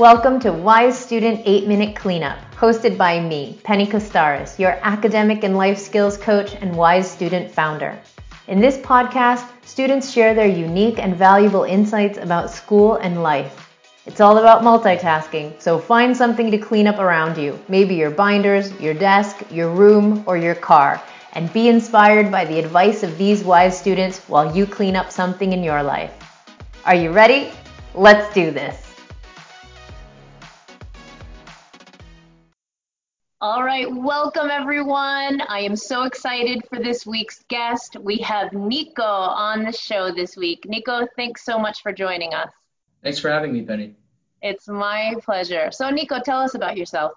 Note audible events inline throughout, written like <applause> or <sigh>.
Welcome to Wise Student 8 Minute Cleanup, hosted by me, Penny Costaris, your academic and life skills coach and Wise Student founder. In this podcast, students share their unique and valuable insights about school and life. It's all about multitasking, so find something to clean up around you, maybe your binders, your desk, your room, or your car, and be inspired by the advice of these wise students while you clean up something in your life. Are you ready? Let's do this. All right, welcome everyone. I am so excited for this week's guest. We have Nico on the show this week. Nico, thanks so much for joining us. Thanks for having me, Penny. It's my pleasure. So, Nico, tell us about yourself.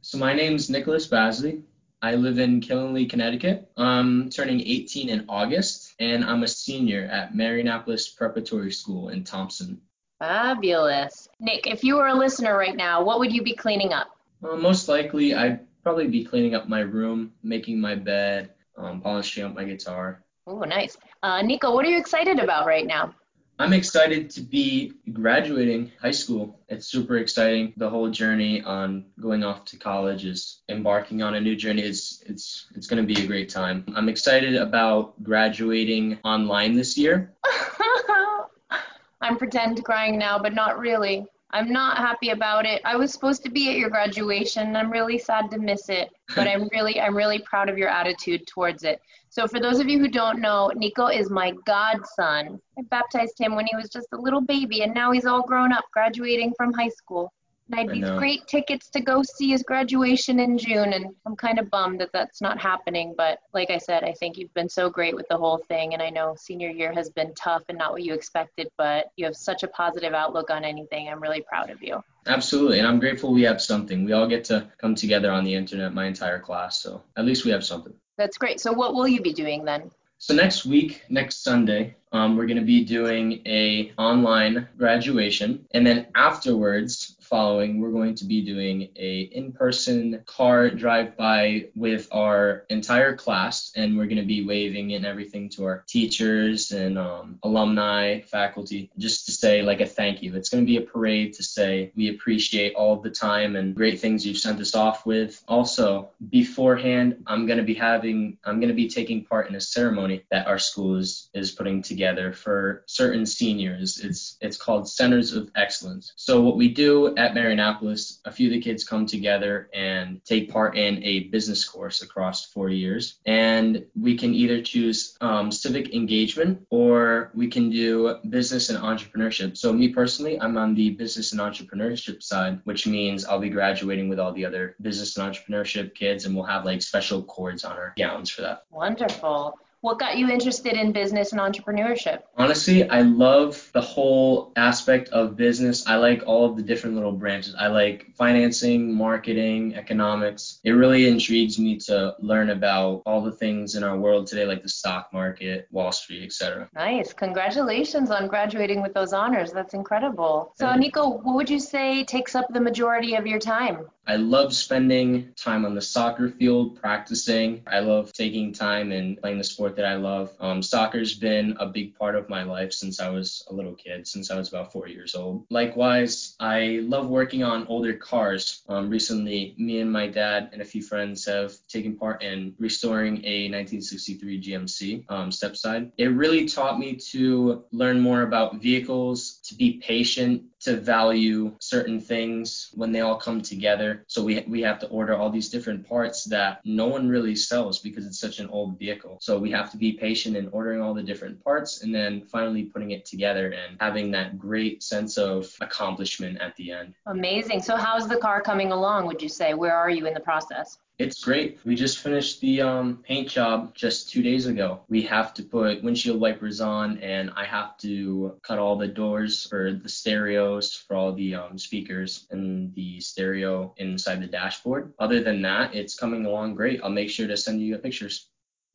So, my name's Nicholas Basley. I live in Killingly, Connecticut. I'm turning 18 in August, and I'm a senior at Marianapolis Preparatory School in Thompson. Fabulous. Nick, if you were a listener right now, what would you be cleaning up? Uh, most likely, I'd probably be cleaning up my room, making my bed, um, polishing up my guitar. Oh, nice. Uh, Nico, what are you excited about right now? I'm excited to be graduating high school. It's super exciting. The whole journey on going off to college is embarking on a new journey. It's it's it's going to be a great time. I'm excited about graduating online this year. <laughs> I'm pretend crying now, but not really. I'm not happy about it. I was supposed to be at your graduation. I'm really sad to miss it, but I'm <laughs> really I'm really proud of your attitude towards it. So for those of you who don't know, Nico is my godson. I baptized him when he was just a little baby and now he's all grown up graduating from high school. I had these great tickets to go see his graduation in June, and I'm kind of bummed that that's not happening. But like I said, I think you've been so great with the whole thing, and I know senior year has been tough and not what you expected, but you have such a positive outlook on anything. I'm really proud of you. Absolutely, and I'm grateful we have something. We all get to come together on the internet, my entire class, so at least we have something. That's great. So what will you be doing then? So next week, next Sunday, um, we're going to be doing a online graduation, and then afterwards, following, we're going to be doing a in-person car drive-by with our entire class, and we're going to be waving and everything to our teachers and um, alumni, faculty, just to say like a thank you. It's going to be a parade to say we appreciate all the time and great things you've sent us off with. Also, beforehand, I'm going to be having, I'm going to be taking part in a ceremony that our school is is putting together for certain seniors. It's it's called Centers of Excellence. So what we do at Marianapolis, a few of the kids come together and take part in a business course across four years. And we can either choose um, civic engagement or we can do business and entrepreneurship. So, me personally, I'm on the business and entrepreneurship side, which means I'll be graduating with all the other business and entrepreneurship kids, and we'll have like special cords on our gowns for that. Wonderful. What got you interested in business and entrepreneurship? Honestly, I love the whole aspect of business. I like all of the different little branches. I like financing, marketing, economics. It really intrigues me to learn about all the things in our world today, like the stock market, Wall Street, etc. Nice. Congratulations on graduating with those honors. That's incredible. So, Nico, what would you say takes up the majority of your time? I love spending time on the soccer field practicing. I love taking time and playing the sport that I love. Um, soccer's been a big part of my life since I was a little kid, since I was about four years old. Likewise, I love working on older cars. Um, recently, me and my dad and a few friends have taken part in restoring a 1963 GMC um, stepside. It really taught me to learn more about vehicles, to be patient, to value certain things when they all come together. So we we have to order all these different parts that no one really sells because it's such an old vehicle. So we have to be patient in ordering all the different parts and then finally putting it together and having that great sense of accomplishment at the end. Amazing. So how's the car coming along, would you say? Where are you in the process? It's great. We just finished the um, paint job just two days ago. We have to put windshield wipers on, and I have to cut all the doors for the stereos, for all the um, speakers, and the stereo inside the dashboard. Other than that, it's coming along great. I'll make sure to send you pictures.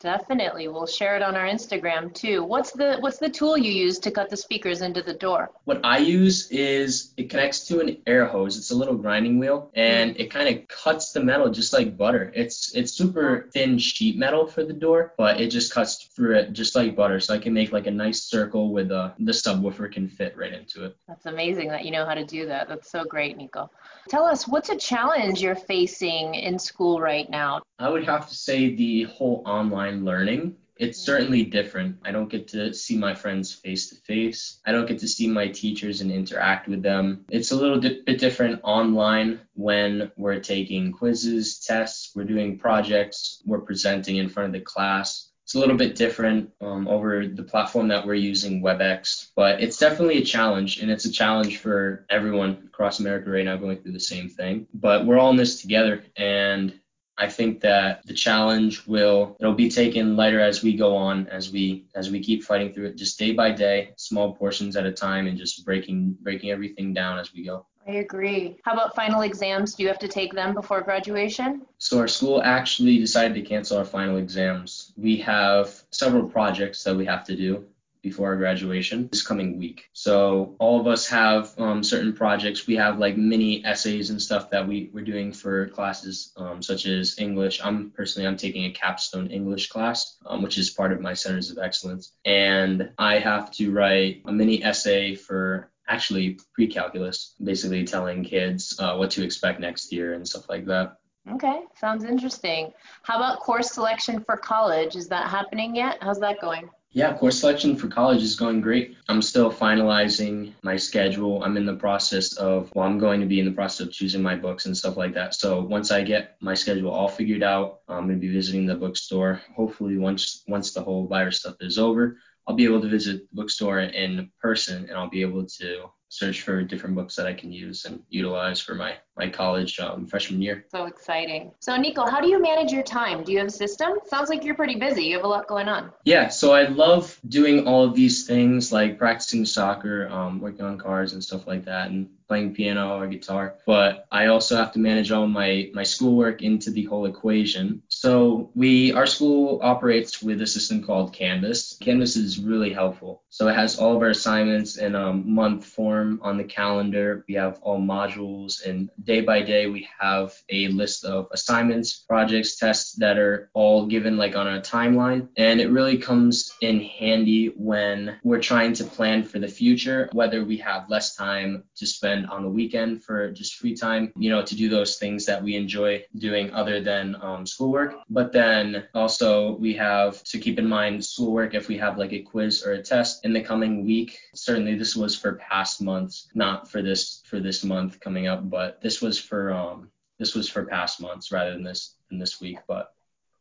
Definitely. We'll share it on our Instagram too. What's the what's the tool you use to cut the speakers into the door? What I use is it connects to an air hose. It's a little grinding wheel and it kind of cuts the metal just like butter. It's it's super thin sheet metal for the door, but it just cuts through it just like butter. So I can make like a nice circle with uh, the subwoofer can fit right into it. That's amazing that you know how to do that. That's so great, Nico. Tell us what's a challenge you're facing in school right now? I would have to say the whole online learning. It's certainly different. I don't get to see my friends face to face. I don't get to see my teachers and interact with them. It's a little bit different online when we're taking quizzes, tests, we're doing projects, we're presenting in front of the class. It's a little bit different um, over the platform that we're using, WebEx, but it's definitely a challenge, and it's a challenge for everyone across America right now going through the same thing. But we're all in this together, and I think that the challenge will it'll be taken lighter as we go on, as we as we keep fighting through it, just day by day, small portions at a time, and just breaking breaking everything down as we go. I agree. How about final exams? Do you have to take them before graduation? So our school actually decided to cancel our final exams. We have several projects that we have to do before our graduation this coming week. So all of us have um, certain projects. We have like mini essays and stuff that we, we're doing for classes um, such as English. I'm personally I'm taking a capstone English class, um, which is part of my Centers of Excellence, and I have to write a mini essay for actually pre-calculus, basically telling kids uh, what to expect next year and stuff like that. Okay, sounds interesting. How about course selection for college? Is that happening yet? How's that going? Yeah, course selection for college is going great. I'm still finalizing my schedule. I'm in the process of, well, I'm going to be in the process of choosing my books and stuff like that. So once I get my schedule all figured out, I'm going to be visiting the bookstore. Hopefully, once once the whole virus stuff is over, I'll be able to visit the bookstore in person and I'll be able to search for different books that I can use and utilize for my, my college um, freshman year. So exciting. So, Nico, how do you manage your time? Do you have a system? Sounds like you're pretty busy. You have a lot going on. Yeah, so I love doing all of these things like practicing soccer, um, working on cars and stuff like that, and playing piano or guitar, but I also have to manage all my my schoolwork into the whole equation. So we our school operates with a system called Canvas. Canvas is really helpful. So it has all of our assignments in a month form on the calendar. We have all modules and day by day we have a list of assignments, projects, tests that are all given like on a timeline. And it really comes in handy when we're trying to plan for the future, whether we have less time to spend on the weekend for just free time, you know, to do those things that we enjoy doing other than um, schoolwork. But then also we have to keep in mind schoolwork if we have like a quiz or a test in the coming week. Certainly this was for past months, not for this for this month coming up, but this was for um this was for past months rather than this than this week. But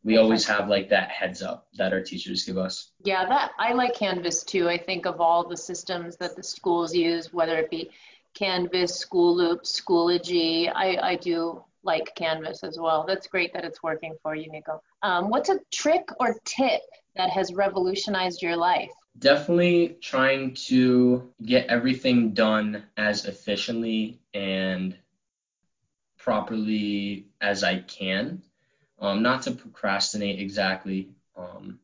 we always have like that heads up that our teachers give us. Yeah, that I like Canvas too. I think of all the systems that the schools use, whether it be Canvas, School Loop, Schoology. I, I do like Canvas as well. That's great that it's working for you, Nico. Um, what's a trick or tip that has revolutionized your life? Definitely trying to get everything done as efficiently and properly as I can. Um, not to procrastinate exactly. Um,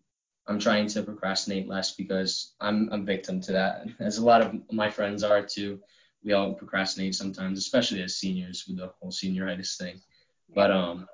I'm trying to procrastinate less because I'm a victim to that, <laughs> as a lot of my friends are too we all procrastinate sometimes, especially as seniors with the whole senioritis thing. But um,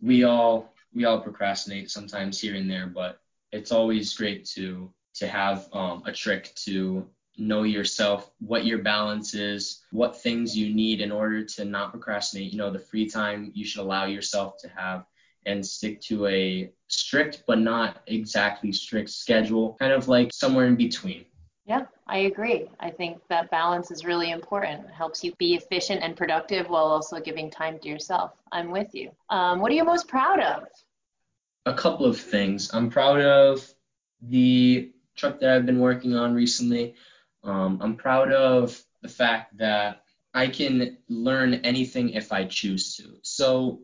we all we all procrastinate sometimes here and there, but it's always great to to have um, a trick to know yourself, what your balance is, what things you need in order to not procrastinate. You know, the free time you should allow yourself to have and stick to a strict but not exactly strict schedule, kind of like somewhere in between. Yeah, I agree. I think that balance is really important. It helps you be efficient and productive while also giving time to yourself. I'm with you. Um, what are you most proud of? A couple of things. I'm proud of the truck that I've been working on recently. Um, I'm proud of the fact that I can learn anything if I choose to. So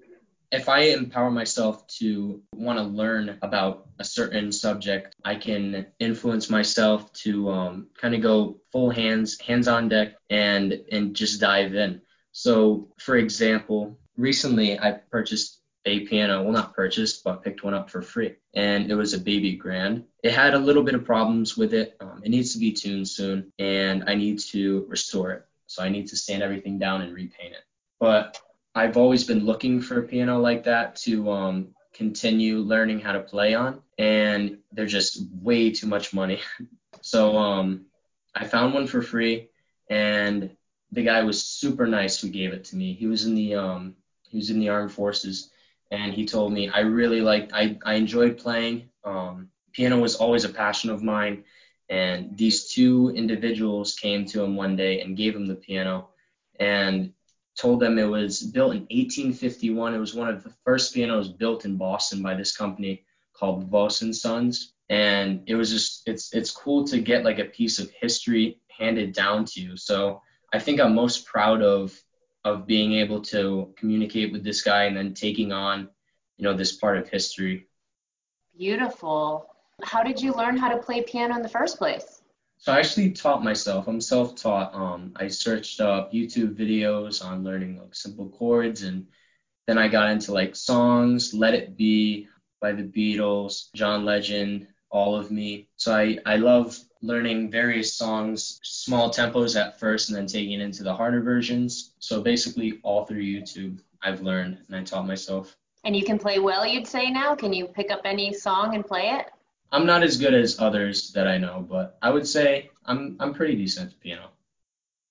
if I empower myself to want to learn about a certain subject, I can influence myself to um, kind of go full hands, hands on deck, and and just dive in. So, for example, recently I purchased a piano, well, not purchased, but picked one up for free. And it was a baby grand. It had a little bit of problems with it. Um, it needs to be tuned soon, and I need to restore it. So I need to sand everything down and repaint it. But I've always been looking for a piano like that to um, continue learning how to play on, and they're just way too much money. <laughs> so um, I found one for free, and the guy was super nice who gave it to me. He was in the um, he was in the armed forces, and he told me I really liked I I enjoyed playing. Um, piano was always a passion of mine, and these two individuals came to him one day and gave him the piano, and told them it was built in 1851. It was one of the first pianos built in Boston by this company called and Sons. And it was just it's it's cool to get like a piece of history handed down to you. So I think I'm most proud of of being able to communicate with this guy and then taking on, you know, this part of history. Beautiful. How did you learn how to play piano in the first place? So I actually taught myself. I'm self-taught. Um, I searched up YouTube videos on learning like simple chords, and then I got into like songs, "Let It Be" by the Beatles, John Legend, All of Me. So I I love learning various songs, small tempos at first, and then taking it into the harder versions. So basically, all through YouTube, I've learned and I taught myself. And you can play well, you'd say now? Can you pick up any song and play it? I'm not as good as others that I know, but I would say I'm I'm pretty decent at piano.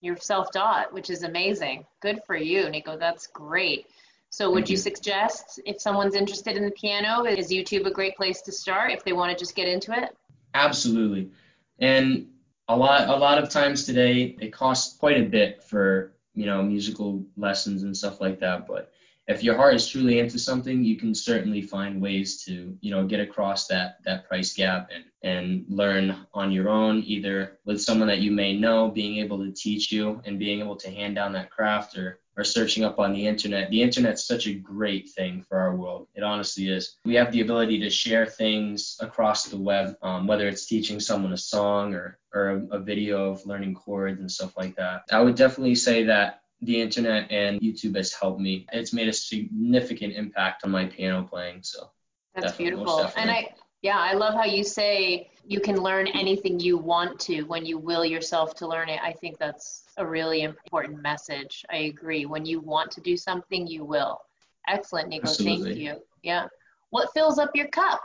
You're self-taught, which is amazing. Good for you, Nico. That's great. So would you, you suggest if someone's interested in the piano, is YouTube a great place to start if they want to just get into it? Absolutely. And a lot a lot of times today it costs quite a bit for, you know, musical lessons and stuff like that, but if your heart is truly into something, you can certainly find ways to, you know, get across that that price gap and and learn on your own, either with someone that you may know, being able to teach you and being able to hand down that craft or or searching up on the internet. The internet's such a great thing for our world. It honestly is. We have the ability to share things across the web, um, whether it's teaching someone a song or or a, a video of learning chords and stuff like that. I would definitely say that the internet and YouTube has helped me. It's made a significant impact on my piano playing. So that's beautiful. And I, yeah, I love how you say you can learn anything you want to when you will yourself to learn it. I think that's a really important message. I agree. When you want to do something, you will. Excellent, Nico. Absolutely. Thank you. Yeah. What fills up your cup?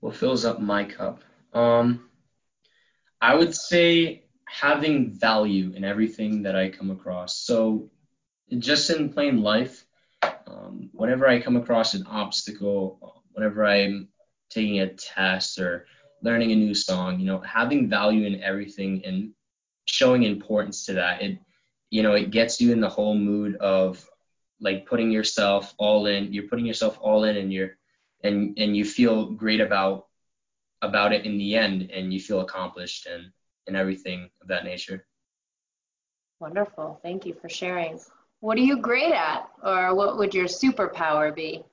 What fills up my cup? Um, I would say having value in everything that I come across. So just in plain life, um, whenever I come across an obstacle, whenever I'm taking a test or learning a new song, you know, having value in everything and showing importance to that, it, you know, it gets you in the whole mood of like putting yourself all in. You're putting yourself all in, and you're, and and you feel great about about it in the end, and you feel accomplished and and everything of that nature. Wonderful. Thank you for sharing. What are you great at, or what would your superpower be?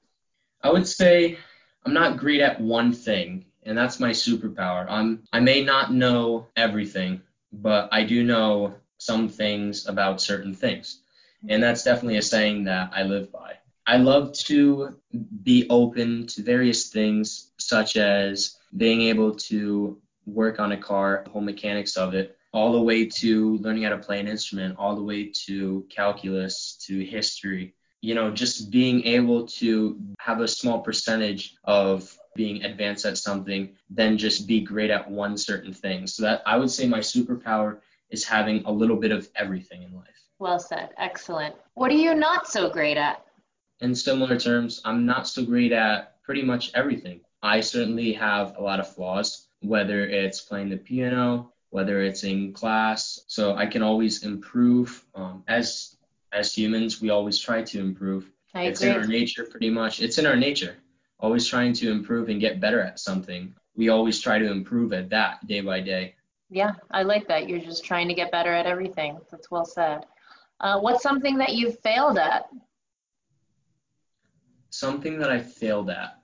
I would say I'm not great at one thing, and that's my superpower. I'm I may not know everything, but I do know some things about certain things. And that's definitely a saying that I live by. I love to be open to various things, such as being able to work on a car, the whole mechanics of it, all the way to learning how to play an instrument, all the way to calculus, to history. You know, just being able to have a small percentage of being advanced at something than just be great at one certain thing. So that I would say my superpower is having a little bit of everything in life. Well said. Excellent. What are you not so great at? In similar terms, I'm not so great at pretty much everything. I certainly have a lot of flaws whether it's playing the piano, whether it's in class. So I can always improve. Um, as as humans, we always try to improve. I it's agree. in our nature, pretty much. It's in our nature. Always trying to improve and get better at something. We always try to improve at that day by day. Yeah, I like that. You're just trying to get better at everything. That's well said. Uh, what's something that you've failed at? Something that I failed at.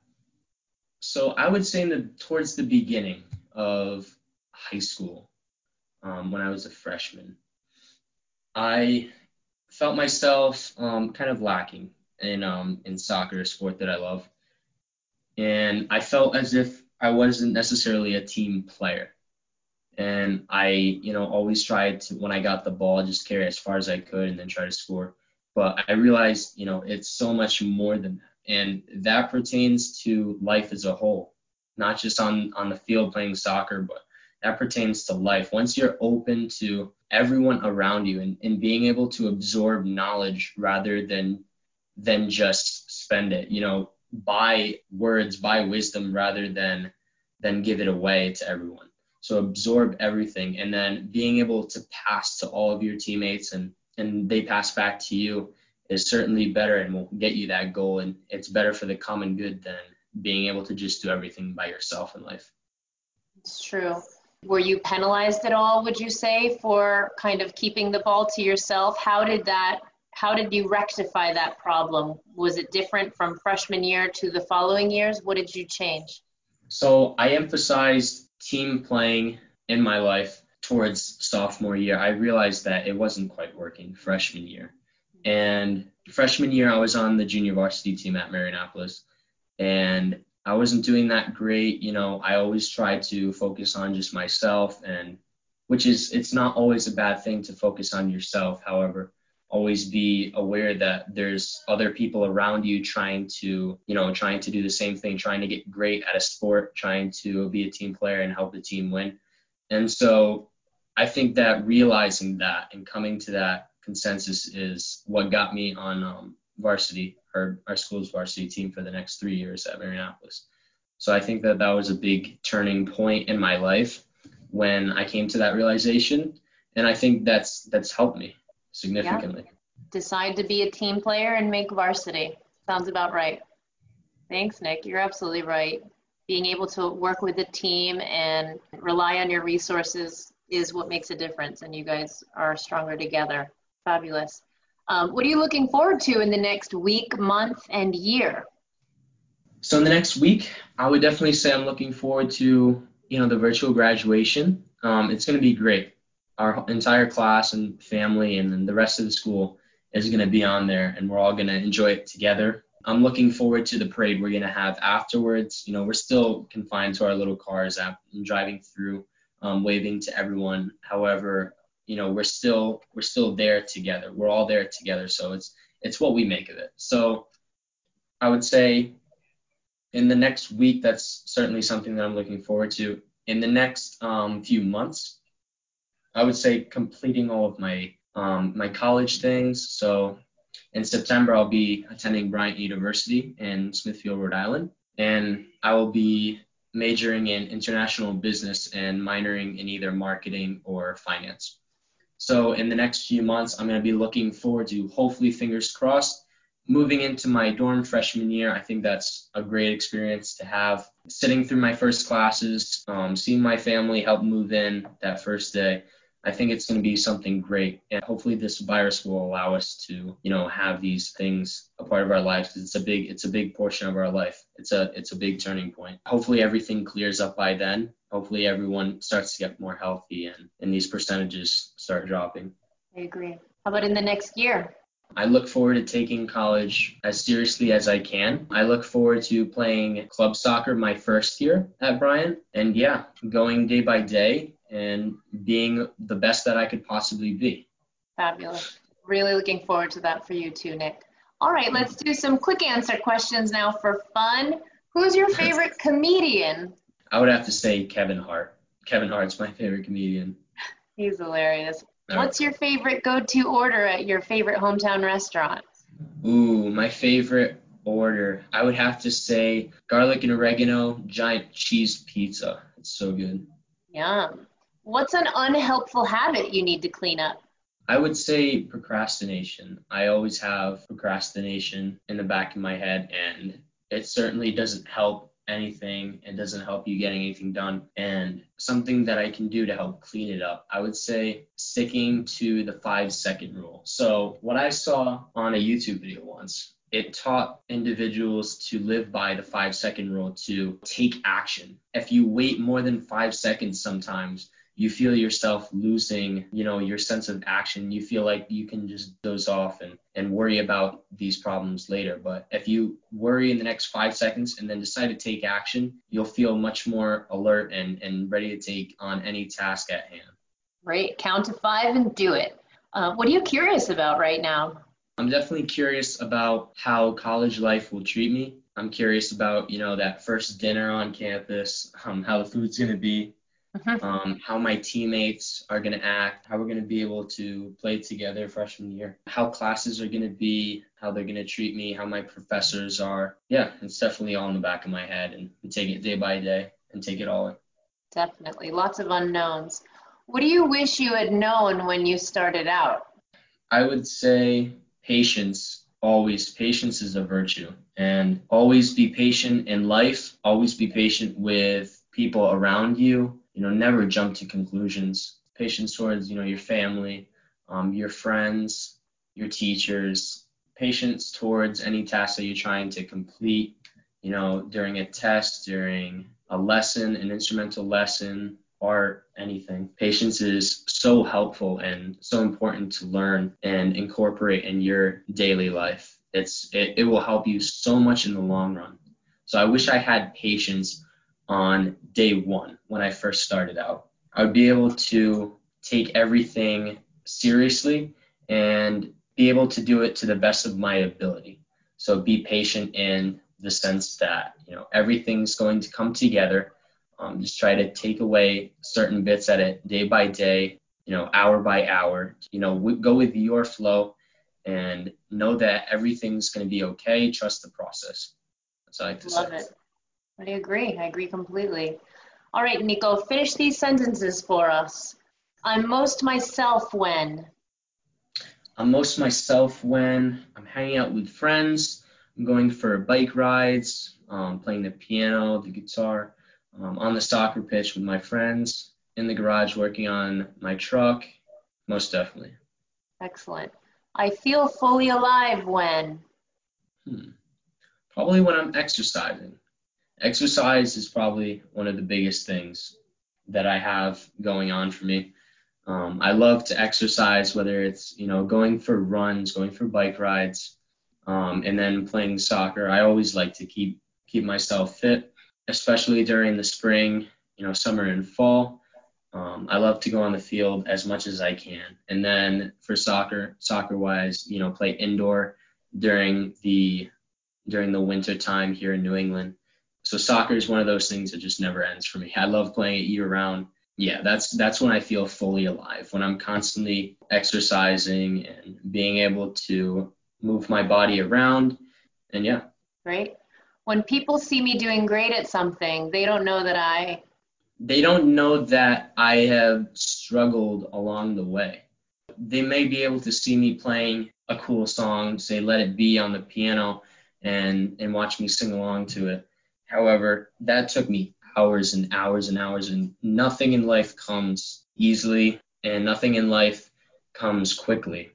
So I would say in the towards the beginning of high school, um, when I was a freshman, I felt myself um, kind of lacking. in um in soccer, a sport that I love. And I felt as if I wasn't necessarily a team player. And I, you know, always tried to when I got the ball just carry as far as I could and then try to score. But I realized, you know, it's so much more than that. And that pertains to life as a whole, not just on on the field playing soccer, but that pertains to life. Once you're open to everyone around you and, and being able to absorb knowledge rather than than just spend it, you know, buy words, buy wisdom rather than than give it away to everyone. So absorb everything and then being able to pass to all of your teammates and and they pass back to you is certainly better and will get you that goal and it's better for the common good than being able to just do everything by yourself in life. It's true. Were you penalized at all, would you say, for kind of keeping the ball to yourself? How did that how did you rectify that problem? Was it different from freshman year to the following years? What did you change? So I emphasized team playing in my life towards sophomore year. I realized that it wasn't quite working freshman year. And freshman year, I was on the junior varsity team at Marianapolis. And I wasn't doing that great. You know, I always tried to focus on just myself and which is it's not always a bad thing to focus on yourself. However, always be aware that there's other people around you trying to, you know, trying to do the same thing, trying to get great at a sport, trying to be a team player and help the team win. And so I think that realizing that and coming to that consensus is what got me on um, varsity our, our school's varsity team for the next three years at Marianapolis. So I think that that was a big turning point in my life when I came to that realization, and I think that's that's helped me significantly. Yeah. Decide to be a team player and make varsity. Sounds about right. Thanks, Nick. You're absolutely right. Being able to work with the team and rely on your resources is what makes a difference, and you guys are stronger together. Fabulous. Um, what are you looking forward to in the next week, month, and year? So in the next week, I would definitely say I'm looking forward to you know the virtual graduation. Um, it's going to be great. Our entire class and family and then the rest of the school is going to be on there, and we're all going to enjoy it together. I'm looking forward to the parade we're going to have afterwards. You know, we're still confined to our little cars and driving through, um, waving to everyone. However, you know we're still we're still there together. We're all there together. So it's it's what we make of it. So i would say in the next week that's certainly something that i'm looking forward to. In the next um, few months i would say completing all of my um, my college things. So in september i'll be attending bryant university in smithfield rhode island. And i will be majoring in international business and minoring in either marketing or finance so in the next few months, I'm going to be looking forward to hopefully, fingers crossed, moving into my dorm freshman year. I think that's a great experience to have. Sitting through my first classes, um, seeing my family help move in that first day. I think it's going to be something great, and hopefully this virus will allow us to, you know, have these things a part of our lives because it's a big, it's a big portion of our life. It's a, it's a big turning point. Hopefully everything clears up by then. Hopefully everyone starts to get more healthy and, and these percentages start dropping. I agree. How about in the next year? I look forward to taking college as seriously as I can. I look forward to playing club soccer my first year at Bryant. And yeah, going day by day and being the best that I could possibly be. Fabulous. Really looking forward to that for you too, Nick. All right, let's do some quick answer questions now for fun. Who's your <laughs> favorite comedian? I would have to say Kevin Hart. Kevin Hart's my favorite comedian. He's hilarious. What's your favorite go-to order at your favorite hometown restaurant? Ooh, my favorite order. I would have to say garlic and oregano giant cheese pizza. It's so good. Yum. What's an unhelpful habit you need to clean up? I would say procrastination. I always have procrastination in the back of my head, and it certainly doesn't help anything. It doesn't help you getting anything done. And something that I can do to help clean it up, I would say sticking to the five second rule. So, what I saw on a YouTube video once it taught individuals to live by the five second rule to take action. If you wait more than five seconds sometimes, you feel yourself losing, you know, your sense of action. You feel like you can just doze off and, and worry about these problems later. But if you worry in the next five seconds and then decide to take action, you'll feel much more alert and, and ready to take on any task at hand. Right. Count to five and do it. Uh, what are you curious about right now? I'm definitely curious about how college life will treat me. I'm curious about, you know, that first dinner on campus, um, how the food's going to be, mm-hmm. um, how my teammates are going to act, how we're going to be able to play together freshman year, how classes are going to be, how they're going to treat me, how my professors are. Yeah, it's definitely all in the back of my head and, and take it day by day and take it all in. Definitely. Lots of unknowns. What do you wish you had known when you started out? I would say patience. Always, patience is a virtue. And always be patient in life. Always be patient with people around you. You know, never jump to conclusions. Patience towards, you know, your family, um, your friends, your teachers. Patience towards any task that you're trying to complete. You know, during a test, during a lesson, an instrumental lesson, art, anything. Patience is so helpful and so important to learn and incorporate in your daily life. It's it, it will help you so much in the long run. So I wish I had patience on day one when I first started out. I would be able to take everything seriously and be able to do it to the best of my ability. So be patient in the sense that you know everything's going to come together um, just try to take away certain bits at it day by day, you know, hour by hour. You know, go with your flow and know that everything's going to be okay. Trust the process. That's I like to Love say. it. I agree. I agree completely. All right, Nico, finish these sentences for us. I'm most myself when. I'm most myself when I'm hanging out with friends. I'm going for bike rides, um, playing the piano, the guitar um, on the soccer pitch with my friends, in the garage working on my truck, most definitely. Excellent. I feel fully alive when? Hmm. Probably when I'm exercising. Exercise is probably one of the biggest things that I have going on for me. Um, I love to exercise, whether it's you know going for runs, going for bike rides, um, and then playing soccer. I always like to keep keep myself fit especially during the spring, you know, summer and fall. Um, I love to go on the field as much as I can. And then for soccer, soccer wise, you know, play indoor during the during the winter time here in New England. So soccer is one of those things that just never ends for me. I love playing it year round. Yeah, that's that's when I feel fully alive. When I'm constantly exercising and being able to move my body around. And yeah. Right when people see me doing great at something, they don't know that I. They don't know that I have struggled along the way. They may be able to see me playing a cool song, say Let It Be on the piano, and, and watch me sing along to it. However, that took me hours and hours and hours, and nothing in life comes easily, and nothing in life comes quickly.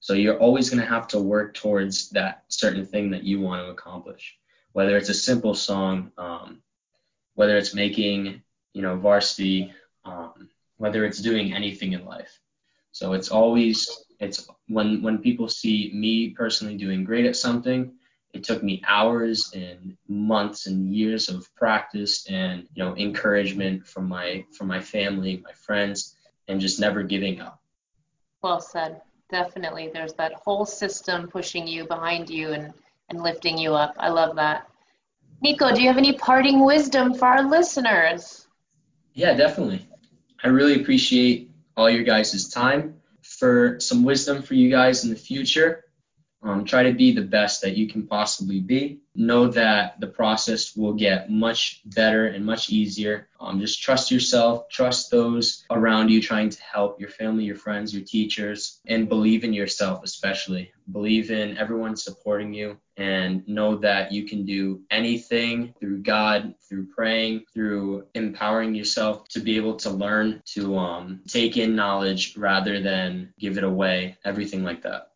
So you're always going to have to work towards that certain thing that you want to accomplish whether it's a simple song, um, whether it's making, you know, varsity, um, whether it's doing anything in life. So it's always it's when when people see me personally doing great at something, it took me hours and months and years of practice and you know encouragement from my from my family, my friends, and just never giving up. Well said. Definitely, there's that whole system pushing you behind you and and lifting you up. I love that. Nico, do you have any parting wisdom for our listeners? Yeah, definitely. I really appreciate all your guys' time. For some wisdom for you guys in the future, um, try to be the best that you can possibly be. Know that the process will get much better and much easier. Um, just trust yourself, trust those around you trying to help your family, your friends, your teachers, and believe in yourself, especially. Believe in everyone supporting you and know that you can do anything through God, through praying, through empowering yourself to be able to learn, to um, take in knowledge rather than give it away, everything like that.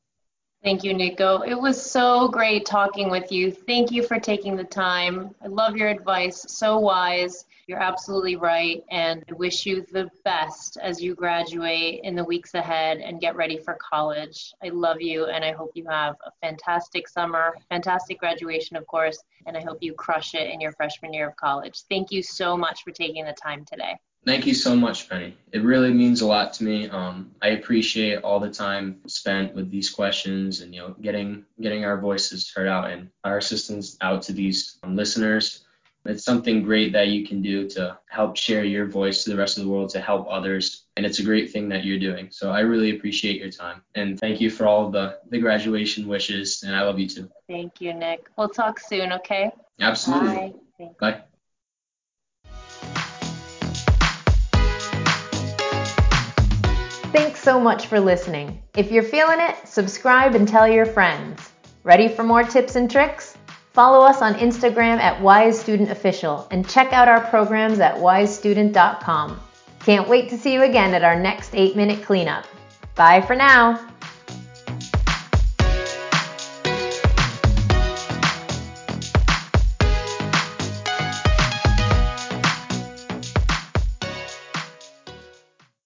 Thank you, Nico. It was so great talking with you. Thank you for taking the time. I love your advice, so wise. You're absolutely right. And I wish you the best as you graduate in the weeks ahead and get ready for college. I love you and I hope you have a fantastic summer, fantastic graduation, of course, and I hope you crush it in your freshman year of college. Thank you so much for taking the time today. Thank you so much, Penny. It really means a lot to me. Um, I appreciate all the time spent with these questions and you know getting getting our voices heard out and our assistance out to these um, listeners. It's something great that you can do to help share your voice to the rest of the world to help others, and it's a great thing that you're doing. So I really appreciate your time and thank you for all the the graduation wishes, and I love you too. Thank you, Nick. We'll talk soon, okay? Absolutely. Bye. Bye. Thanks so much for listening. If you're feeling it, subscribe and tell your friends. Ready for more tips and tricks? Follow us on Instagram at Wise Student Official and check out our programs at wisestudent.com. Can't wait to see you again at our next 8 minute cleanup. Bye for now.